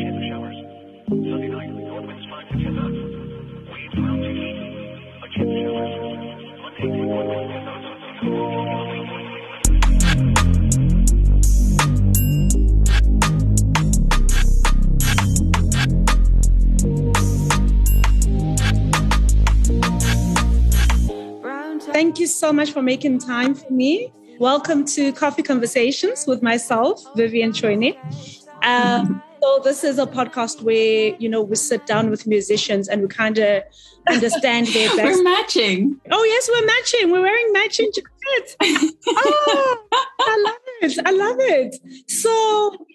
chance of showers. Sunday night, north winds 5 to 10 knots. Waves around 2 feet. A chance of showers. Monday, north winds 10 knots. Thank you so much for making time for me. Welcome to Coffee Conversations with myself, Vivian Choine. Um, so this is a podcast where you know we sit down with musicians and we kind of understand their best. we're matching. Oh yes, we're matching. We're wearing matching jackets. oh, I love it. I love it. So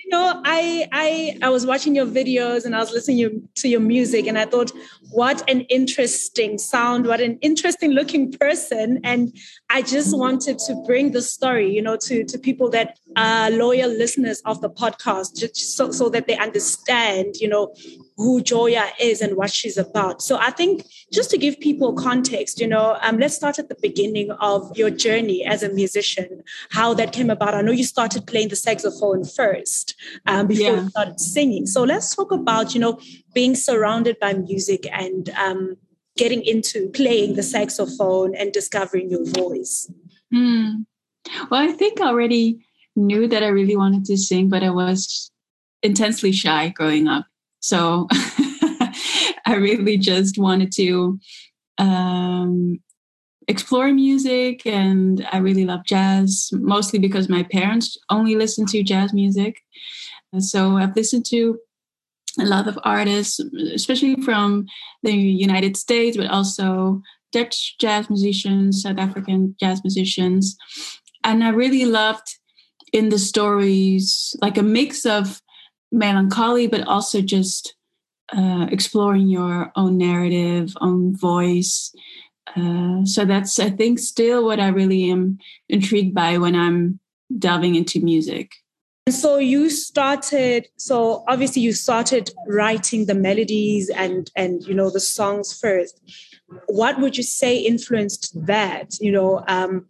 you know, I I I was watching your videos and I was listening to your music, and I thought, what an interesting sound, what an interesting looking person, and I just wanted to bring the story, you know, to to people that are loyal listeners of the podcast, just so so that they understand, you know, who Joya is and what she's about. So I think just to give people context, you know, um, let's start at the beginning of your journey as a musician, how that came about. I know you started playing the saxophone first um, before yeah. you started singing. So let's talk about, you know, being surrounded by music and um, getting into playing the saxophone and discovering your voice. Mm. Well, I think I already knew that I really wanted to sing, but I was intensely shy growing up. So I really just wanted to um, explore music and I really love jazz, mostly because my parents only listen to jazz music. So I've listened to a lot of artists, especially from the United States, but also Dutch jazz musicians, South African jazz musicians. And I really loved in the stories like a mix of melancholy, but also just uh, exploring your own narrative, own voice. Uh, so that's, I think, still what I really am intrigued by when I'm delving into music. So you started. So obviously you started writing the melodies and and you know the songs first. What would you say influenced that? You know, um,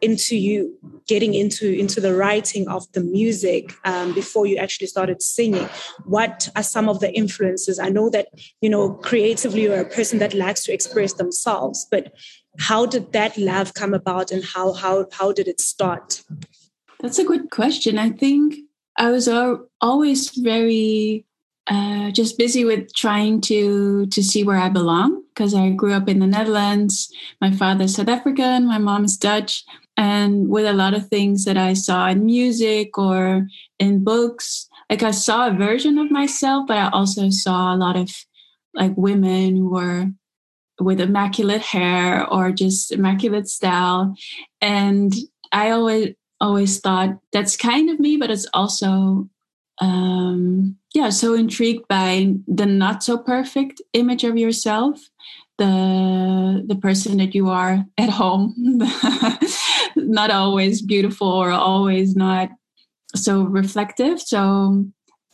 into you getting into into the writing of the music um, before you actually started singing. What are some of the influences? I know that you know creatively you're a person that likes to express themselves but how did that love come about and how how how did it start? That's a good question. I think i was always very uh, just busy with trying to to see where I belong because I grew up in the Netherlands. My father's South African, my mom is Dutch, and with a lot of things that I saw in music or in books, like I saw a version of myself, but I also saw a lot of like women who were with immaculate hair or just immaculate style. And I always always thought that's kind of me, but it's also um yeah, so intrigued by the not so perfect image of yourself the the person that you are at home. Not always beautiful or always not so reflective. So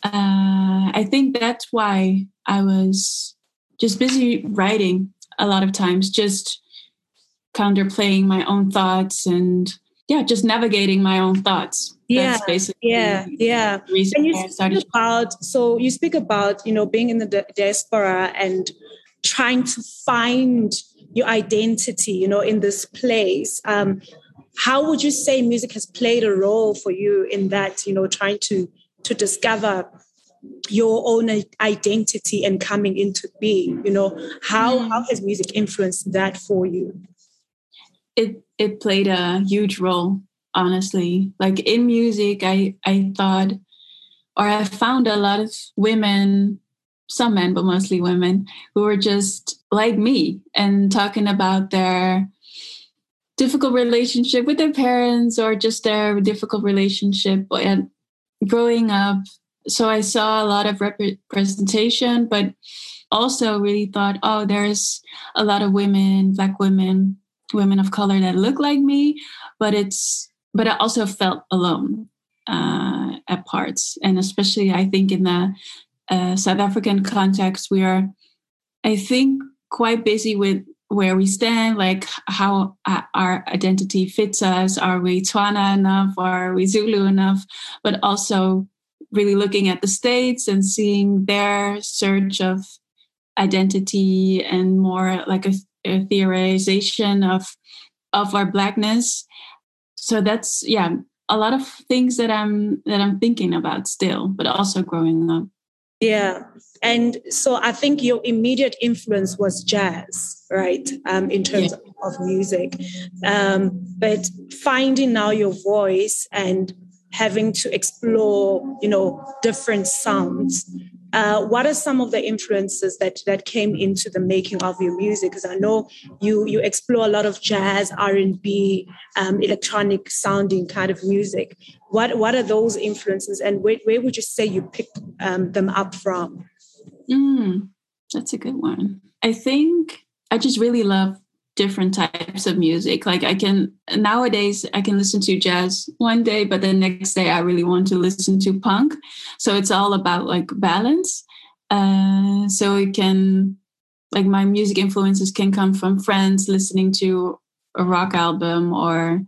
uh, i think that's why i was just busy writing a lot of times just counterplaying my own thoughts and yeah just navigating my own thoughts. Yeah that's basically yeah yeah. and you speak about so you speak about you know being in the diaspora and trying to find your identity, you know, in this place. Um, how would you say music has played a role for you in that, you know, trying to to discover your own identity and coming into being? You know, how mm. how has music influenced that for you? It it played a huge role, honestly. Like in music, I I thought or I found a lot of women some men, but mostly women, who were just like me and talking about their difficult relationship with their parents or just their difficult relationship and growing up. So I saw a lot of representation, but also really thought, oh, there's a lot of women, black women, women of color that look like me, but it's, but I also felt alone uh, at parts. And especially, I think, in the uh, South African context, we are, I think, quite busy with where we stand, like how our identity fits us. Are we Tswana enough? Are we Zulu enough? But also really looking at the states and seeing their search of identity and more like a, a theorization of of our blackness so that's yeah a lot of things that i'm that i'm thinking about still but also growing up yeah and so i think your immediate influence was jazz right um, in terms yeah. of music um, but finding now your voice and having to explore you know different sounds uh, what are some of the influences that that came into the making of your music? Because I know you you explore a lot of jazz, R and B, um, electronic sounding kind of music. What what are those influences, and where, where would you say you picked um, them up from? Mm, that's a good one. I think I just really love different types of music. Like I can nowadays I can listen to jazz one day, but the next day I really want to listen to punk. So it's all about like balance. Uh, so it can like my music influences can come from friends listening to a rock album or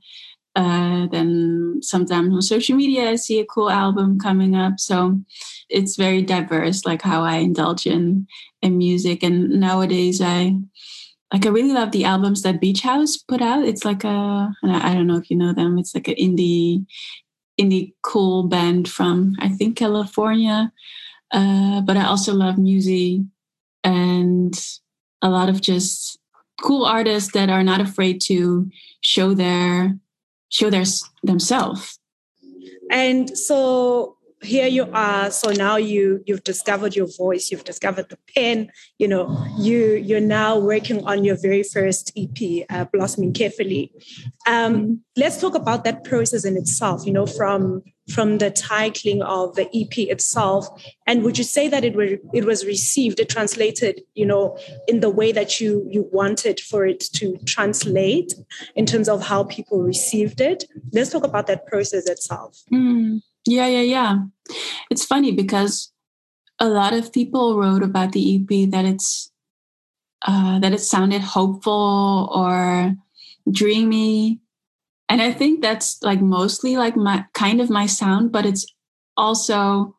uh, then sometimes on social media I see a cool album coming up. So it's very diverse, like how I indulge in in music. And nowadays I like I really love the albums that Beach House put out. It's like a I don't know if you know them. It's like an indie indie cool band from I think California. Uh, but I also love music and a lot of just cool artists that are not afraid to show their show their themselves. And so here you are so now you you've discovered your voice you've discovered the pen you know you you're now working on your very first ep uh, blossoming carefully. Um, let's talk about that process in itself you know from from the titling of the ep itself. And would you say that it were it was received it translated you know in the way that you you wanted for it to translate in terms of how people received it? Let's talk about that process itself. Mm. Yeah, yeah, yeah. It's funny because a lot of people wrote about the EP that it's uh, that it sounded hopeful or dreamy, and I think that's like mostly like my kind of my sound, but it's also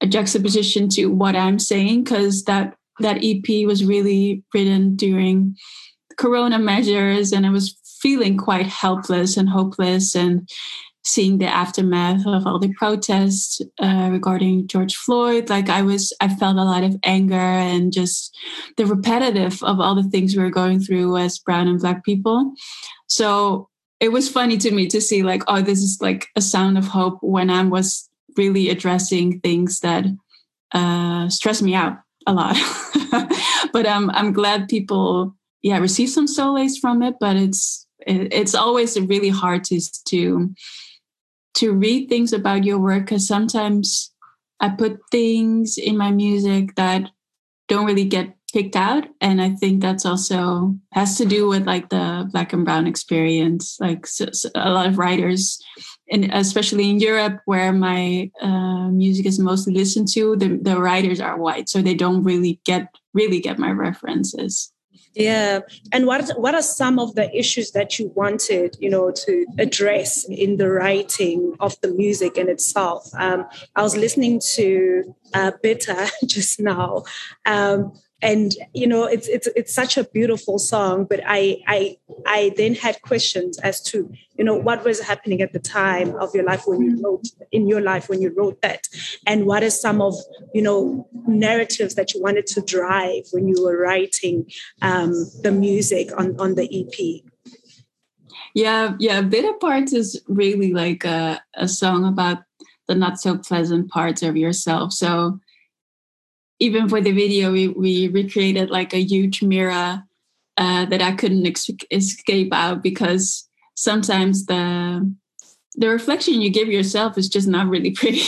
a juxtaposition to what I'm saying because that that EP was really written during Corona measures, and I was feeling quite helpless and hopeless and seeing the aftermath of all the protests uh, regarding George Floyd, like I was, I felt a lot of anger and just the repetitive of all the things we were going through as brown and black people. So it was funny to me to see like, oh, this is like a sound of hope when I was really addressing things that uh, stress me out a lot. but um, I'm glad people, yeah, receive some solace from it. But it's it's always really hard to to to read things about your work because sometimes I put things in my music that don't really get picked out and i think that's also has to do with like the black and brown experience. Like so, so a lot of writers and especially in europe where my uh, music is mostly listened to the, the writers are white so they don't really get really get my references yeah. And what what are some of the issues that you wanted, you know, to address in the writing of the music in itself? Um, I was listening to uh, Bitter just now, um, and you know it's it's it's such a beautiful song but i i i then had questions as to you know what was happening at the time of your life when you wrote in your life when you wrote that? And what are some of you know narratives that you wanted to drive when you were writing um, the music on on the ep yeah yeah bitter parts is really like a, a song about the not so pleasant parts of yourself. So even for the video, we, we recreated like a huge mirror uh, that I couldn't ex- escape out because sometimes the the reflection you give yourself is just not really pretty.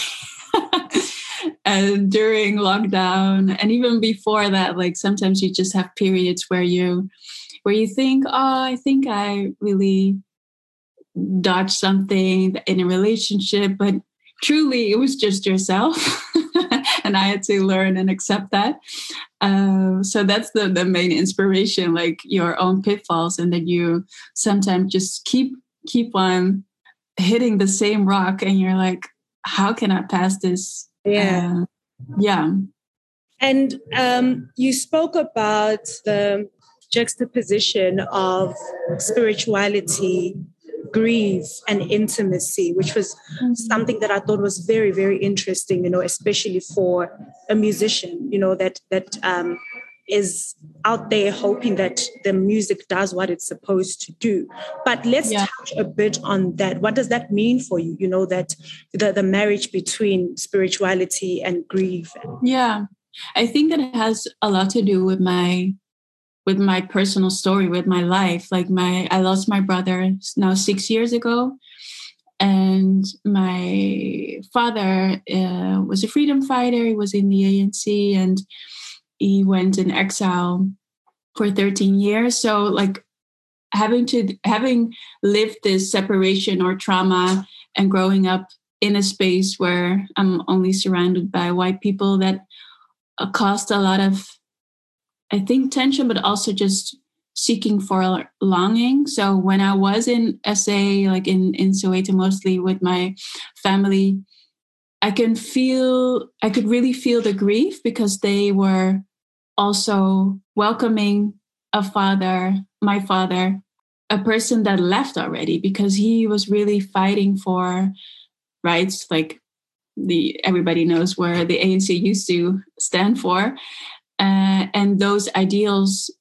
and during lockdown, and even before that, like sometimes you just have periods where you where you think, oh, I think I really dodged something in a relationship, but truly it was just yourself. and I had to learn and accept that. Uh, so that's the the main inspiration, like your own pitfalls, and that you sometimes just keep keep on hitting the same rock, and you're like, how can I pass this Yeah. Uh, yeah. And um, you spoke about the juxtaposition of spirituality, grief, and intimacy, which was something that I thought was very, very interesting. You know, especially for a musician. You know that that um, is out there hoping that the music does what it's supposed to do. But let's Yeah. touch a bit on that. What does that mean for you? You know that the the marriage between spirituality and grief. Yeah. I think that it has a lot to do with my with my personal story, with my life. Like my I lost my brother now 6 years ago and my father uh, was a freedom fighter. He was in the ANC and he went in exile for 13 years. So like having to having lived this separation or trauma and growing up in a space where I'm only surrounded by white people that uh, caused a lot of I think tension, but also just seeking for longing. So when I was in SA, like in in Soweto, mostly with my family, I can feel I could really feel the grief because they were also welcoming a father, my father, a person that left already because he was really fighting for rights like the everybody knows where the ANC used to stand for uh, and those ideals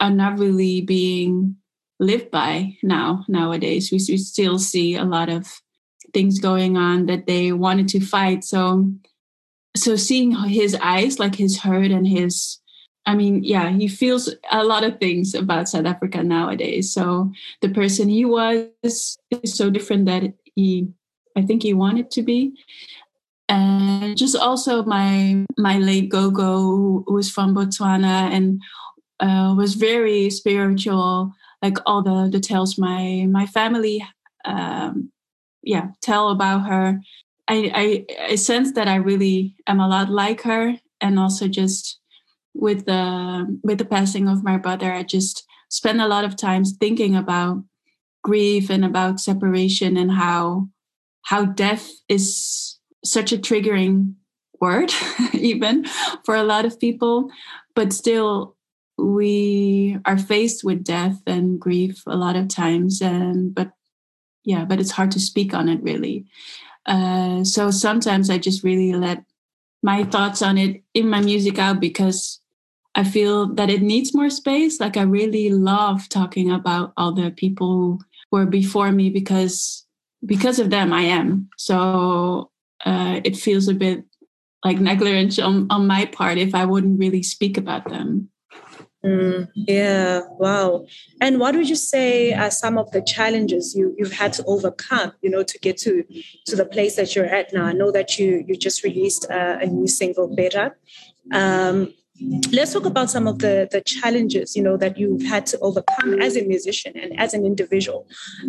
are not really being lived by now nowadays. We, we still see a lot of things going on that they wanted to fight. So so seeing his eyes like his hurt and his i mean yeah he feels a lot of things about south africa nowadays. So the person he was is so different that he i think he wanted to be and just also my my late gogo who was from botswana and uh, was very spiritual like all the details my my family um, yeah tell about her. I, I i sense that i really am a lot like her and also just with the with the passing of my brother i just spend a lot of times thinking about grief and about separation and how how death is such a triggering word even for a lot of people but still we are faced with death and grief a lot of times and but yeah but it's hard to speak on it really. Uh, so sometimes i just really let my thoughts on it in my music out because i feel that it needs more space. Like i really love talking about all the people who were before me because because of them i am. So uh, it feels a bit like negligence on, on my part if I wouldn't really speak about them. Mm, yeah, wow. And what would you say are some of the challenges you, you've had to overcome, you know, to get to to the place that you're at now? I know that you you just released a, a new single, Better. Um, let's talk about some of the the challenges, you know, that you've had to overcome as a musician and as an individual.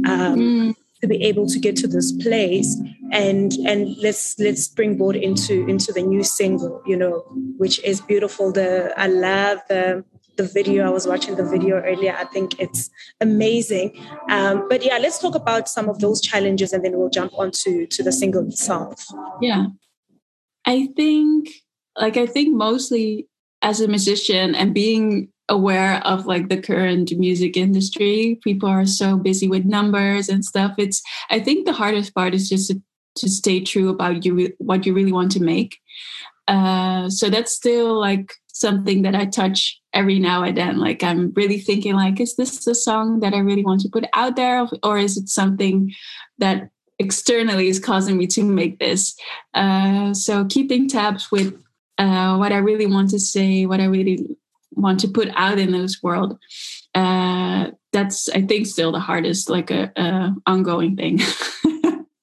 Um, Mm. To be able to get to this place and and let's let's springboard into into the new single you know which is beautiful. The i love the the video. I was watching the video earlier. I think it's amazing. Um, but yeah let's talk about some of those challenges and then we'll jump on to to the single itself. Yeah. I think, like, I think mostly as a musician and being aware of like the current music industry, people are so busy with numbers and stuff. It's, I think the hardest part is just to, to stay true about you, what you really want to make. Uh, so that's still like something that I touch every now and then. Like I'm really thinking like, is this a song that I really want to put out there? Or is it something that externally is causing me to make this? Uh, so keeping tabs with uh, what I really want to say, what I really want to put out in this world. Uh, that's I think still the hardest, like a, a ongoing thing.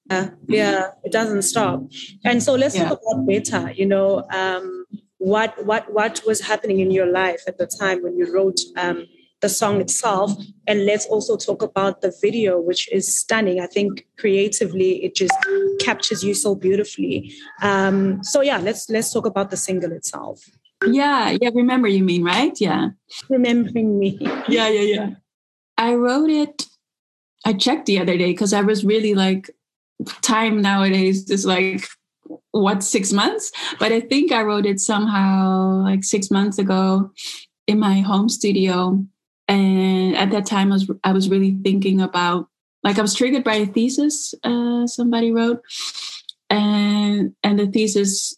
yeah yeah it doesn't stop and so let's Yeah. talk about beta you know um what what what was happening in your life at the time when you wrote um the song itself and let's also talk about the video which is stunning i think creatively it just captures you so beautifully um so yeah let's let's talk about the single itself yeah, yeah. Remember, you mean right? Yeah, remembering me yeah, yeah, yeah. I wrote it. I checked the other day because I was really like, time nowadays is like what six months, but I think I wrote it somehow like six months ago in my home studio. And at that time, I was I was really thinking about like I was triggered by a thesis uh, somebody wrote, and and the thesis,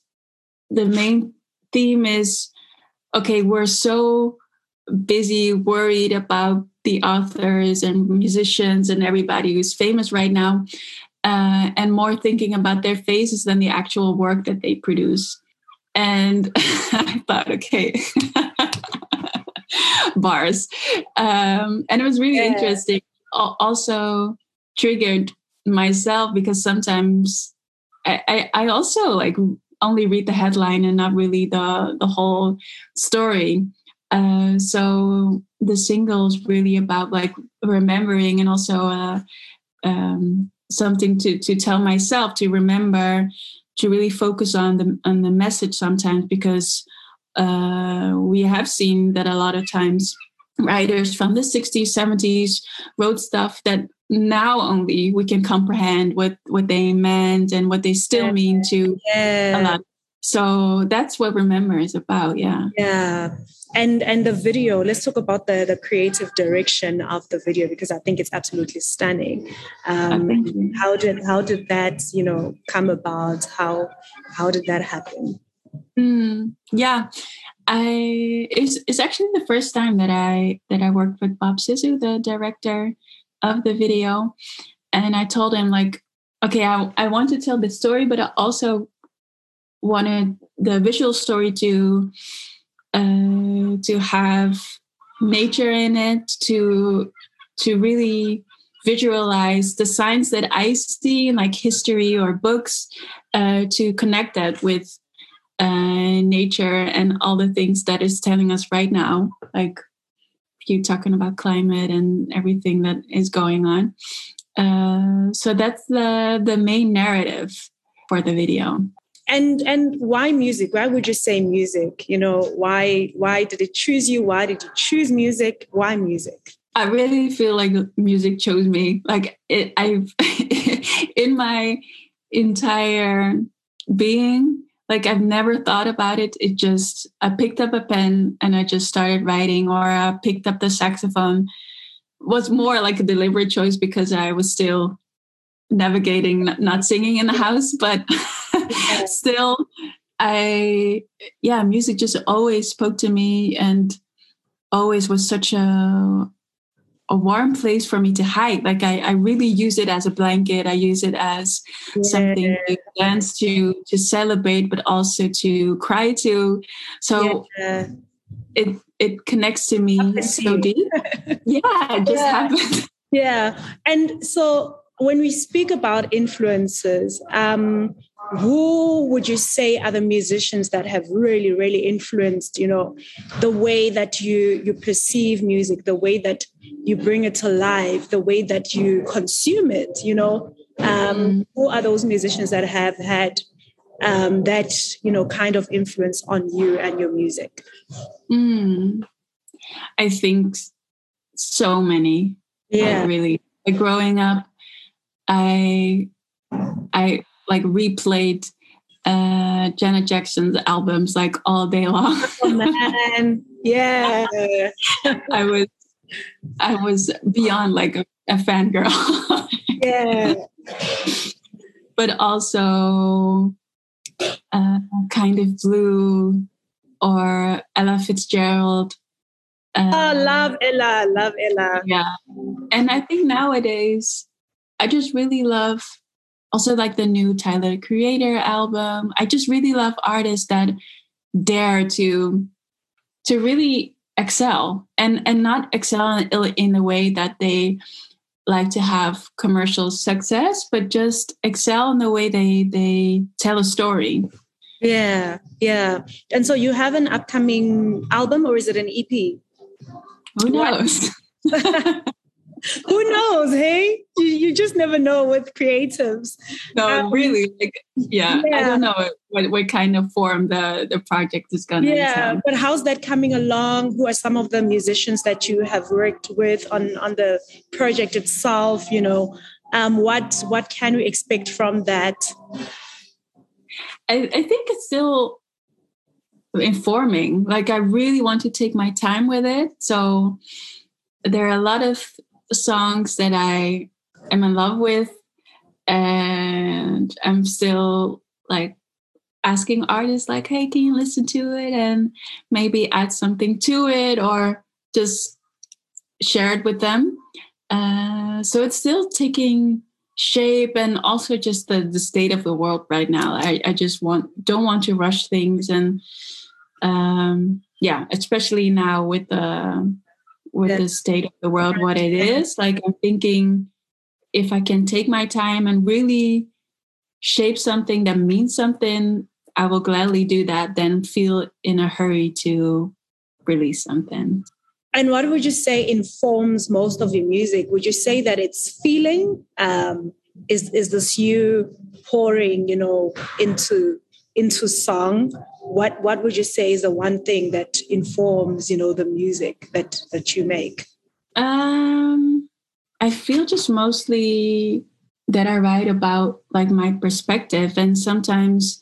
the main theme is okay, we're so busy, worried about the authors and musicians and everybody who's famous right now, uh, and more thinking about their faces than the actual work that they produce. And I thought, okay, bars. Um, and it was really yeah. interesting. Also triggered myself because sometimes I, I, I also like only read the headline and not really the the whole story. Uh, so the single is really about like remembering and also uh, um, something to to tell myself to remember to really focus on the on the message sometimes because uh, we have seen that a lot of times writers from the 60s 70s wrote stuff that now only we can comprehend what what they meant and what they still mean to yeah. a lot. So that's what remember is about yeah. Yeah. And and the video let's talk about the the creative direction of the video because i think it's absolutely stunning. Um how did how did that you know come about? How how did that happen mm, yeah. I it's, it's actually the first time that i that i worked with bob sisu the director of the video. And i told him like okay i, I want to tell the story but i also wanted the visual story to uh, to have nature in it to to really visualize the signs that i see in like history or books uh, to connect that with uh, nature and all the things that is telling us right now like you talking about climate and everything that is going on. Uh, so that's the the main narrative for the video. And and why music? Why would you say music? You know why why did it choose you? Why did you choose music? Why music? I really feel like music chose me. Like it i've in my entire being like i've never thought about it. It just i picked up a pen and i just started writing or i picked up the saxophone. Was more like a deliberate choice because i was still navigating not singing in the house but still i yeah music just always spoke to me and always was such a a warm place for me to hide. Like i, I really use it as a blanket. I use it as yeah. something to dance to to celebrate but also to cry to. So yeah. it it connects to me so deep. Yeah it just yeah. happened yeah. And so when we speak about influences um who would you say are the musicians that have really really influenced you know the way that you you perceive music the way that you bring it to life the way that you consume it you know? Um, who are those musicians that have had um, that you know kind of influence on you and your music? Mm, i think so many. Yeah. really like growing up i i like replayed uh Janet Jackson's albums like all day long. oh man. Yeah. I was I was beyond like a, a fangirl. yeah. But also uh, kind of blue or Ella Fitzgerald. Uh, oh, love Ella, love Ella. Yeah. And I think nowadays I just really love also like the new Tyler Creator album. I just really love artists that dare to to really excel and and not excel in, in the way that they like to have commercial success, but just excel in the way they they tell a story. Yeah, yeah. And so you have an upcoming album, or is it an EP? Who knows? who knows hey? You, you just never know with creatives. No um, really like, yeah, yeah, i don't know what, what kind of form the the project is gonna yeah but how's that coming along? Who are some of the musicians that you have worked with on on the project itself you know? Um what what can we expect from that? I, I think it's still informing. Like I really want to take my time with it. So there are a lot of songs that I am in love with and I'm still like asking artists like, hey, can you listen to it and maybe add something to it or just share it with them. Uh, so it's still taking shape and also just the, the state of the world right now. I, I just want don't want to rush things and um, yeah, especially now with the with the state of the world what it is. Like I'm thinking if I can take my time and really shape something that means something, I will gladly do that than feel in a hurry to release something. And what would you say informs most of your music? Would you say that it's feeling? Um, is is this you pouring, you know, into into song? What what would you say is the one thing that informs, you know, the music that that you make? Um, I feel just mostly that I write about like my perspective, and sometimes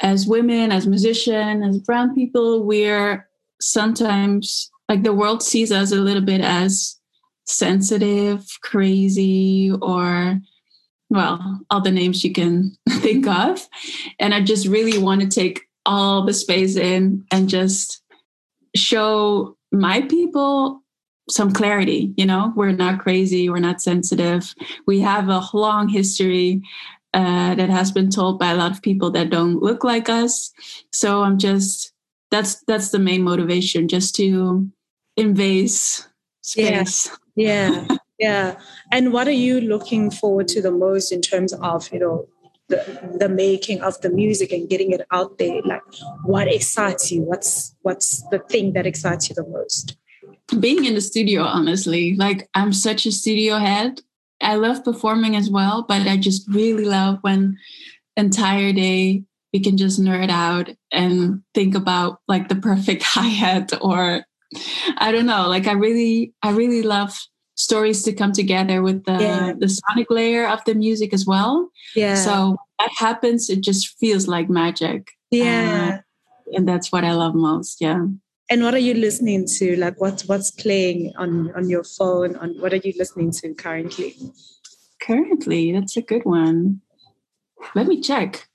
as women, as musician as brown people, we're sometimes like the world sees us a little bit as sensitive, crazy, or well, all the names you can think of. And I just really want to take all the space in and just show my people some clarity. You know, we're not crazy, we're not sensitive. We have a long history uh, that has been told by a lot of people that don't look like us. So I'm just that's that's the main motivation, just to invase space. Yeah. yeah. And what are you looking forward to the most in terms of, you know, the, the making of the music and getting it out there? Like what excites you? What's what's the thing that excites you the most? Being in the studio, honestly. Like I'm such a studio head. I love performing as well, but I just really love when entire day we can just nerd out and think about like the perfect hi-hat or I don't know. Like I really, I really love stories to come together with the yeah. the sonic layer of the music as well. Yeah. So that happens, it just feels like magic. Yeah. Uh, and that's what I love most. Yeah. And what are you listening to? Like what's what's playing on on your phone? On what are you listening to currently? Currently, that's a good one. Let me check.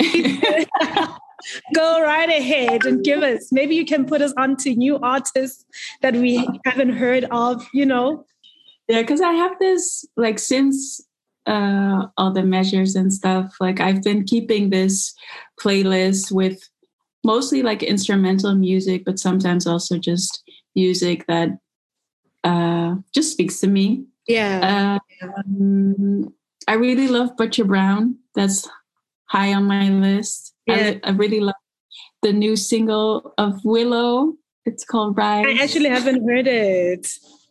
go right ahead and give us. Maybe you can put us onto new artists that we haven't heard of, you know? Yeah, because I have this, like, since uh, all the measures and stuff, like, I've been keeping this playlist with mostly like instrumental music, but sometimes also just music that uh, just speaks to me. Yeah. Um, I really love Butcher Brown. That's high on my list. Yeah. I, I really love the new single of Willow. It's called Rise. I actually haven't heard it.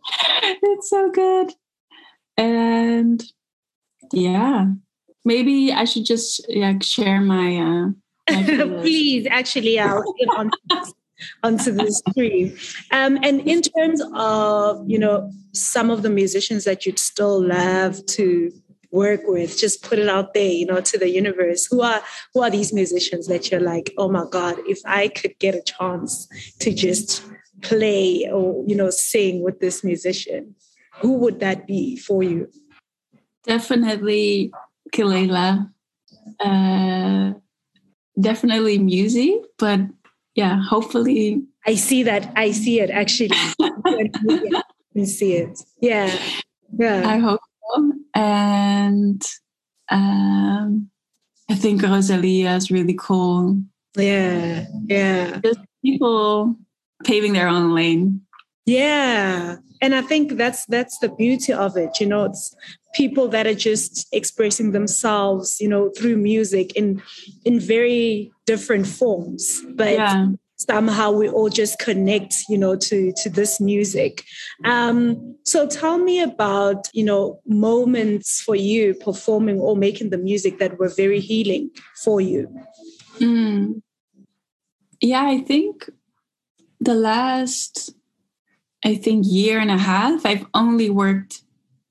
it's so good. And yeah, maybe I should just like share my. Uh, my Please, actually, I'll get on onto the screen. Um, and in terms of you know some of the musicians that you'd still love to work with just put it out there you know to the universe who are who are these musicians that you're like oh my god if i could get a chance to just play or you know sing with this musician who would that be for you definitely Kelela. Uh, definitely music but yeah hopefully i see that i see it actually I see it yeah yeah i hope so and um, I think Rosalia is really cool. Yeah, yeah. Just people paving their own lane. Yeah, and I think that's that's the beauty of it. You know, it's people that are just expressing themselves, you know, through music in in very different forms, but yeah somehow we all just connect you know to to this music um, so tell me about you know moments for you performing or making the music that were very healing for you mm. yeah i think the last i think year and a half i've only worked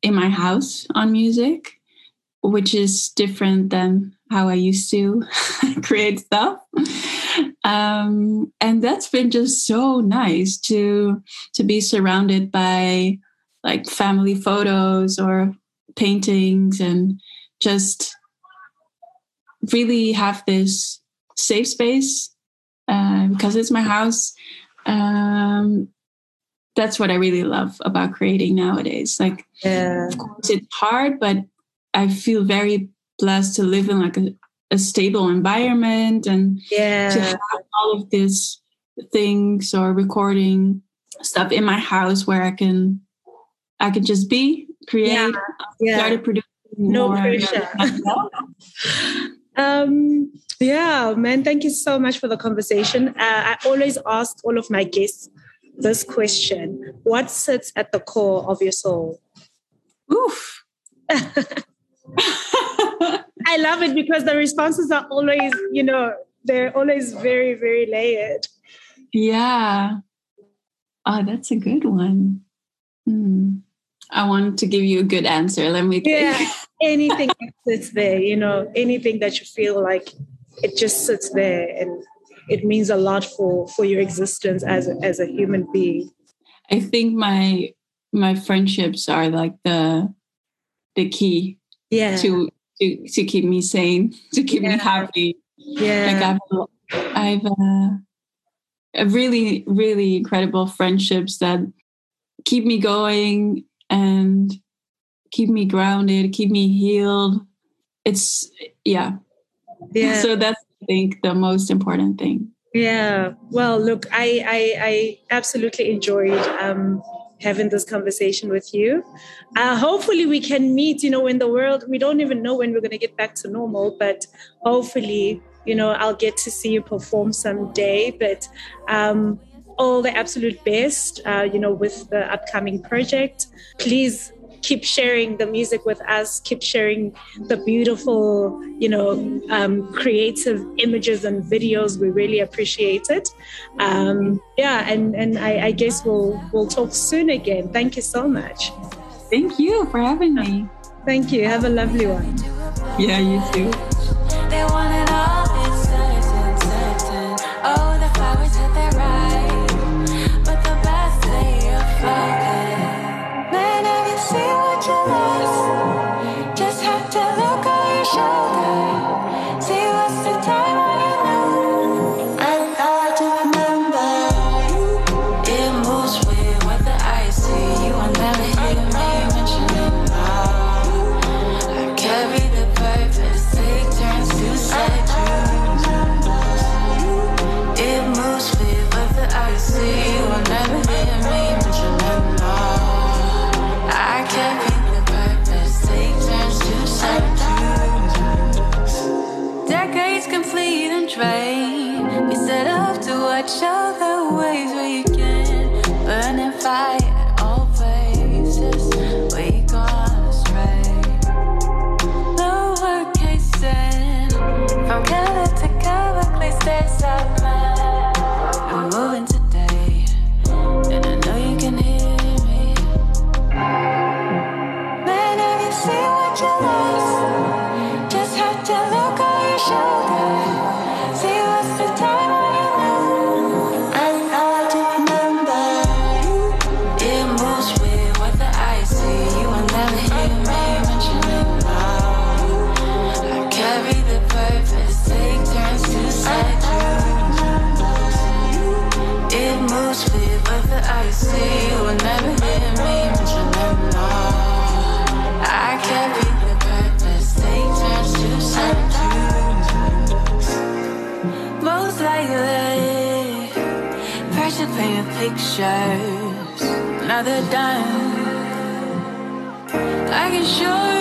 in my house on music which is different than how I used to create stuff. Um, and that's been just so nice to to be surrounded by like family photos or paintings and just really have this safe space uh, because it's my house. Um, that's what I really love about creating nowadays. Like, Yeah. of course, it's hard, but I feel very blessed to live in like a, a stable environment and to Yeah. have all of these things or recording stuff in my house where I can I can just be create Yeah. Yeah. started producing No more pressure. Um, yeah, man, thank you so much for the conversation. Uh, I always ask all of my guests this question What sits at the core of your soul? Oof. I love it because the responses are always, you know, they're always very, very layered. yeah. Oh, that's a good one. Hmm. I want to give you a good answer. Let me think. Yeah, anything that sits there, you know, anything that you feel like it just sits there and it means a lot for for your existence as a, as a human being. I think my my friendships are like the the key Yeah, to to to keep me sane, to keep me happy. yeah, Like I've I've uh, a really really incredible friendships that keep me going and keep me grounded, keep me healed. It's yeah. yeah. So that's I think the most important thing. Yeah. Well, look, I I, I absolutely enjoyed um, having this conversation with you. Uh, hopefully, we can meet. You know, in the world, we don't even know when we're going to get back to normal, but hopefully, you know, I'll get to see you perform someday. But um, all the absolute best. Uh, you know, with the upcoming project, please keep sharing the music with us keep sharing the beautiful you know um, creative images and videos. We really appreciate it. Um, yeah and and I, I guess we'll we'll talk soon again. Thank you so much. Thank you for having me. thank you. Have a lovely one. Yeah, you too. Pictures. Now they're done. I can show you